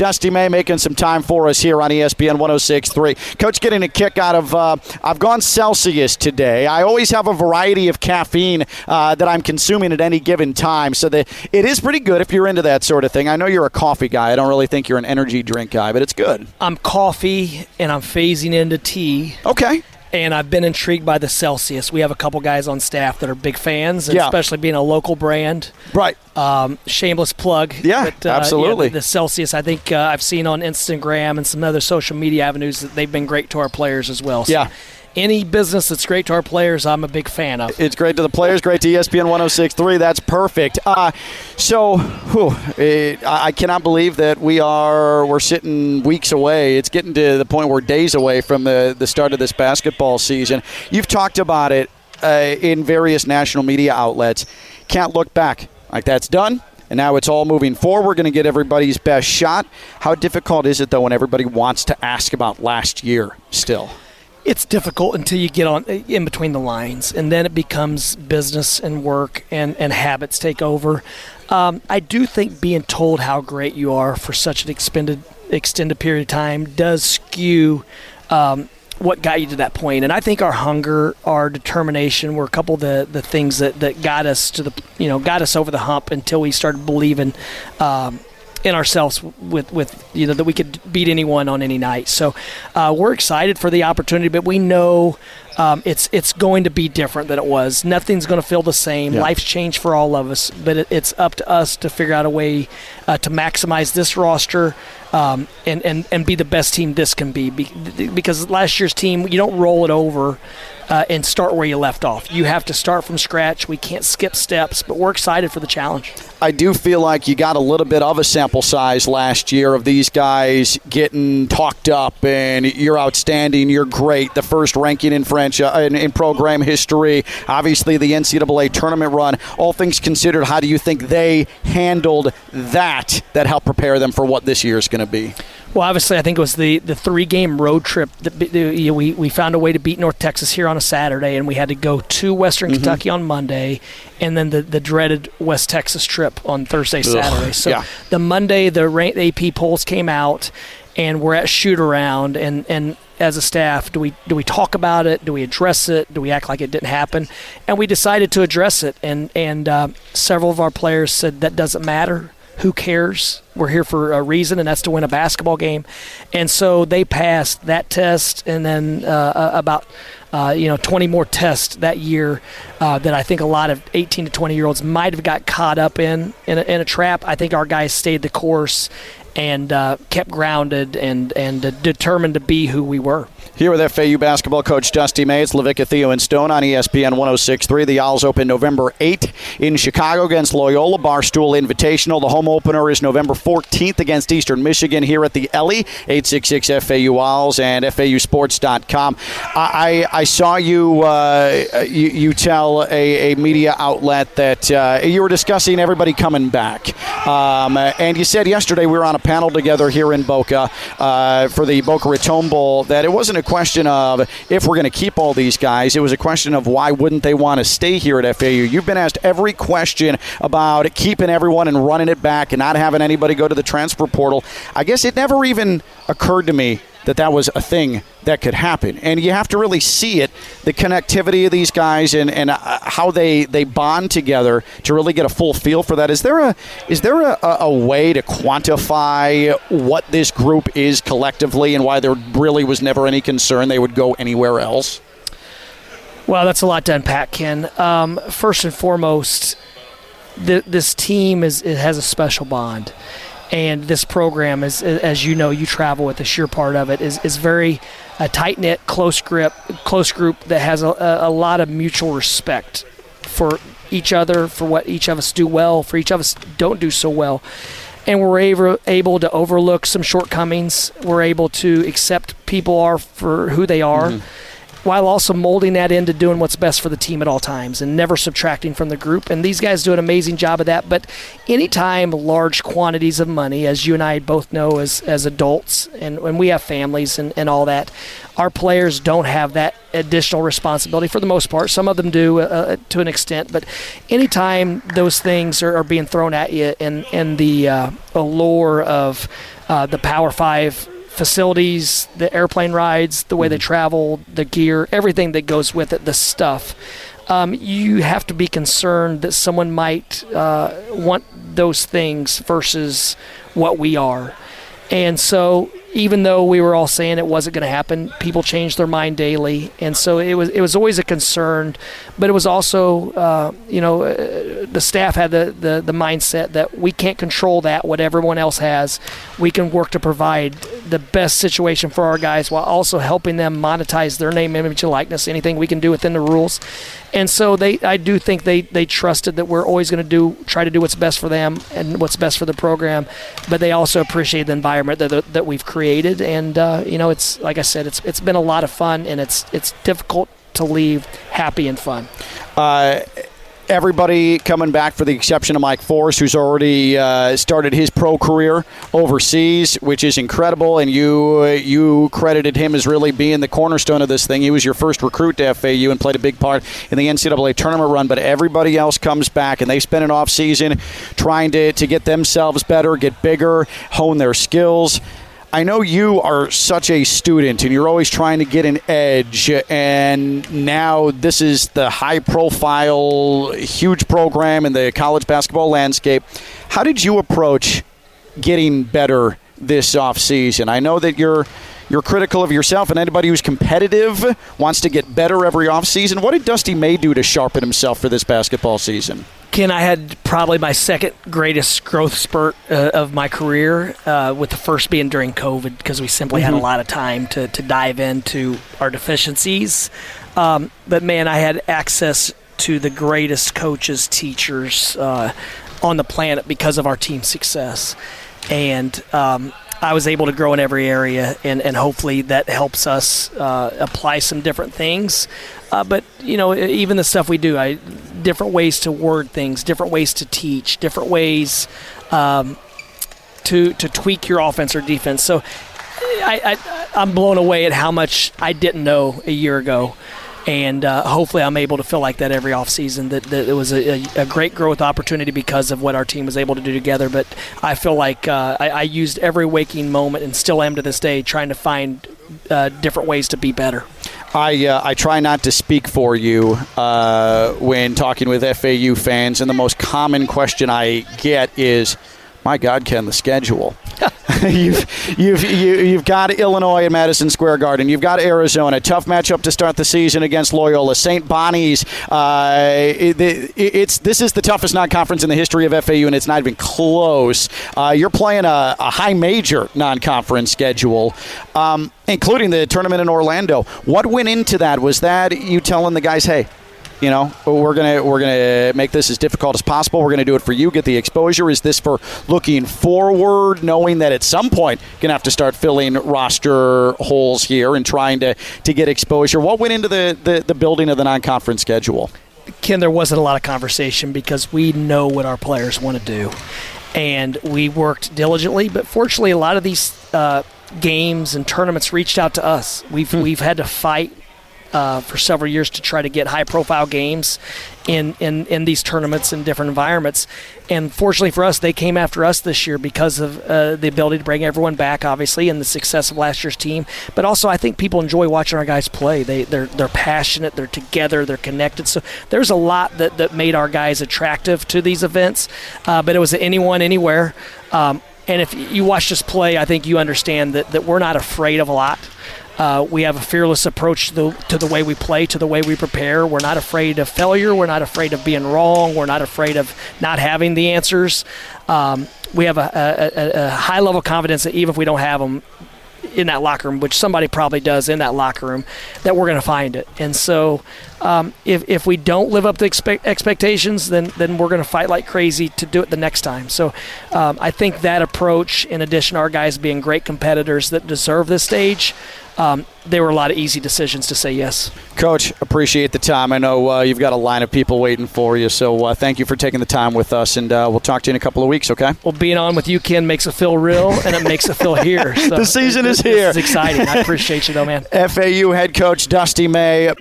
Dusty May making some time for us here on ESPN 1063. Coach getting a kick out of, uh, I've gone Celsius today. I always have a variety of caffeine uh, that I'm consuming at any given time. So the, it is pretty good if you're into that sort of thing. I know you're a coffee guy. I don't really think you're an energy drink guy, but it's good. I'm coffee and I'm phasing into tea. Okay. And I've been intrigued by the Celsius. We have a couple guys on staff that are big fans, Yeah. especially being a local brand. Right. Um, shameless plug. Yeah, but, uh, absolutely. the, the Celsius, I think uh, I've seen on Instagram and some other social media avenues that they've been great to our players as well. So Yeah. Any business that's great to our players, I'm a big fan of. It's great to the players, great to ESPN 1063. That's perfect. Uh, so, whew, it, I I cannot believe that we are we're sitting weeks away. It's getting to the point where days away from the, the start of this basketball season. You've talked about it uh, in various national media outlets. Can't look back. Like that's done. And now it's all moving forward. We're going to get everybody's best shot. How difficult is it though when everybody wants to ask about last year still? It's difficult until you get on in between the lines, and then it becomes business and work, and, and habits take over. Um, I do think being told how great you are for such an extended extended period of time does skew. Um, what got you to that point. And I think our hunger, our determination were a couple of the, the things that, that got us to the you know got us over the hump until we started believing um, in ourselves with with you know that we could beat anyone on any night. So uh, we're excited for the opportunity, but we know um, it's it's going to be different than it was. Nothing's going to feel the same. Yeah. Life's changed for all of us, but it, it's up to us to figure out a way uh, to maximize this roster. Um, and, and, and be the best team this can be. Be- Because last year's team, you don't roll it over uh, and start where you left off. You have to start from scratch. We can't skip steps, but we're excited for the challenge. I do feel like you got a little bit of a sample size last year of these guys getting talked up and you're outstanding, you're great, the first ranking in French uh, in, in program history, obviously the NCAA tournament run. All things considered, how do you think they handled that that helped prepare them for what this year is going to be? Well, obviously, I think it was the, the three game road trip that you know, we, we found a way to beat North Texas here on a Saturday, and we had to go to Western Kentucky on Monday, and then the, the dreaded West Texas trip on Thursday, Saturday. So yeah. the Monday, the rank, AP polls came out, and we're at shoot around, and, and as a staff, do we do we talk about it? Do we address it? Do we act like it didn't happen? And we decided to address it, and and uh, several of our players said that doesn't matter. Who cares? We're here for a reason, and that's to win a basketball game. And so they passed that test, and then uh, about uh, you know 20 more tests that year uh, that I think a lot of 18 to 20 year olds might have got caught up in in a, in a trap. I think our guys stayed the course and uh, kept grounded and and uh, determined to be who we were. Here with FAU basketball coach Dusty May, it's LaVicka Theo and Stone on ESPN 1063. The Owls open November 8th in Chicago against Loyola Barstool Invitational. The home opener is November 14th against Eastern Michigan here at the Ellie, 866 FAU Owls and FAUsports.com. I, I, I saw you, uh, you, you tell a, a media outlet that uh, you were discussing everybody coming back. Um, and you said yesterday we were on a panel together here in Boca uh, for the Boca Raton Bowl that it wasn't a question of if we're going to keep all these guys. It was a question of why wouldn't they want to stay here at FAU. You've been asked every question about keeping everyone and running it back and not having anybody go to the transfer portal. I guess it never even occurred to me that that was a thing that could happen. And you have to really see it, the connectivity of these guys and, and uh, how they, they bond together to really get a full feel for that. Is there a is there a, a way to quantify what this group is collectively and why there really was never any concern they would go anywhere else? Well, that's a lot to unpack, Ken. Um, first and foremost, th- this team is it has a special bond, and this program is, as you know, you travel with us. You're part of it. is is very uh, a tight knit, close grip, close group that has a, a, a lot of mutual respect for each other, for what each of us do well, for each of us don't do so well. And we're able, able to overlook some shortcomings. We're able to accept people are for who they are mm-hmm. While also molding that into doing what's best for the team at all times and never subtracting from the group. And these guys do an amazing job of that. But anytime large quantities of money, as you and I both know as, as adults, and when we have families and, and all that, our players don't have that additional responsibility for the most part. Some of them do uh, to an extent, but anytime those things are, are being thrown at you and, and the uh, allure of uh, the Power Five facilities, the airplane rides, the way they travel, the gear, everything that goes with it, the stuff. Um, you have to be concerned that someone might uh, want those things versus what we are. And so even though we were all saying it wasn't going to happen, people changed their mind daily, and so it was it was always a concern. But it was also, uh, you know, uh, the staff had the, the the mindset that we can't control that what everyone else has. We can work to provide the best situation for our guys while also helping them monetize their name, image, and likeness. Anything we can do within the rules, and so they I do think they they trusted that we're always going to do try to do what's best for them and what's best for the program, but they also appreciate the environment that that we've created and uh, you know, it's like I said, it's it's been a lot of fun, and it's it's difficult to leave happy and fun. Uh, everybody coming back for the exception of Mike Forrest, who's already uh, started his pro career overseas, which is incredible. And you you credited him as really being the cornerstone of this thing. He was your first recruit to FAU and played a big part in the NCAA tournament run. But everybody else comes back, and they spend an off season trying to, to get themselves better, get bigger, hone their skills. I know you are such a student and you're always trying to get an edge, and now this is the high profile, huge program in the college basketball landscape. How did you approach getting better this offseason? I know that you're you're critical of yourself, and anybody who's competitive wants to get better every offseason. What did Dusty May do to sharpen himself for this basketball season? Ken, I had probably my second greatest growth spurt uh, of my career, uh, with the first being during COVID because we simply mm-hmm. had a mm-hmm. lot of time to, to dive into our deficiencies. Um, but man, I had access to the greatest coaches, teachers uh, on the planet because of our team success. And um, I was able to grow in every area, and, and hopefully that helps us uh, apply some different things. Uh, but you know, even the stuff we do, I different ways to word things, different ways to teach, different ways um, to to tweak your offense or defense. So I, I I'm blown away at how much I didn't know a year ago and uh, hopefully I'm able to feel like that every offseason. That, that it was a, a, great growth opportunity because of what our team was able to do together. But I feel like uh, I, I, used every waking moment and still am to this day trying to find uh, different ways to be better. I uh, I try not to speak for you uh, when talking with FAU fans, and the most common question I get is my God, Ken, the schedule. you've you've you, have you have got Illinois at Madison Square Garden. You've got Arizona, tough matchup to start the season against Loyola. St. Bonnie's. Uh, it, it's this is the toughest non-conference in the history of FAU, and it's not even close. Uh, you're playing a, a, high major non-conference schedule, um, including the tournament in Orlando. What went into that? Was that you telling the guys, "Hey"? You know we're gonna we're gonna make this as difficult as possible. We're gonna do it for you. Get the exposure. Is this for looking forward knowing that at some point you're gonna have to start filling roster holes here and trying to to get exposure? What went into the the, the building of the non-conference schedule? Ken there wasn't a lot of conversation because we know what our players want to do. And we worked diligently but fortunately a lot of these uh, games and tournaments reached out to us. We've hmm. we've had to fight uh, for several years to try to get high profile games in, in, in these tournaments in different environments. And fortunately for us, they came after us this year because of uh, the ability to bring everyone back, obviously, and the success of last year's team. But also, I think people enjoy watching our guys play. They, they're, they're passionate, they're together, they're connected. So there's a lot that, that made our guys attractive to these events. Uh, but it was anyone, anywhere. Um, and if you watch us play, I think you understand that, that we're not afraid of a lot. Uh, we have a fearless approach to the, to the way we play, to the way we prepare. We're not afraid of failure. We're not afraid of being wrong. We're not afraid of not having the answers. Um, we have a, a, a, high level of confidence that even if we don't have them in that locker room, which somebody probably does in that locker room, that we're going to find it. And so, um, if, if we don't live up to expect, expectations, then then we're going to fight like crazy to do it the next time. So, um, I think that approach, in addition to our guys being great competitors that deserve this stage, um, there were a lot of easy decisions to say yes. Coach, appreciate the time. I know uh, you've got a line of people waiting for you, so uh, thank you for taking the time with us, and uh, we'll talk to you in a couple of weeks, okay? Well, being on with you, Ken, makes it feel real, and it makes it feel here. So the season is here. It's exciting. I appreciate you, though, man. FAU head coach Dusty May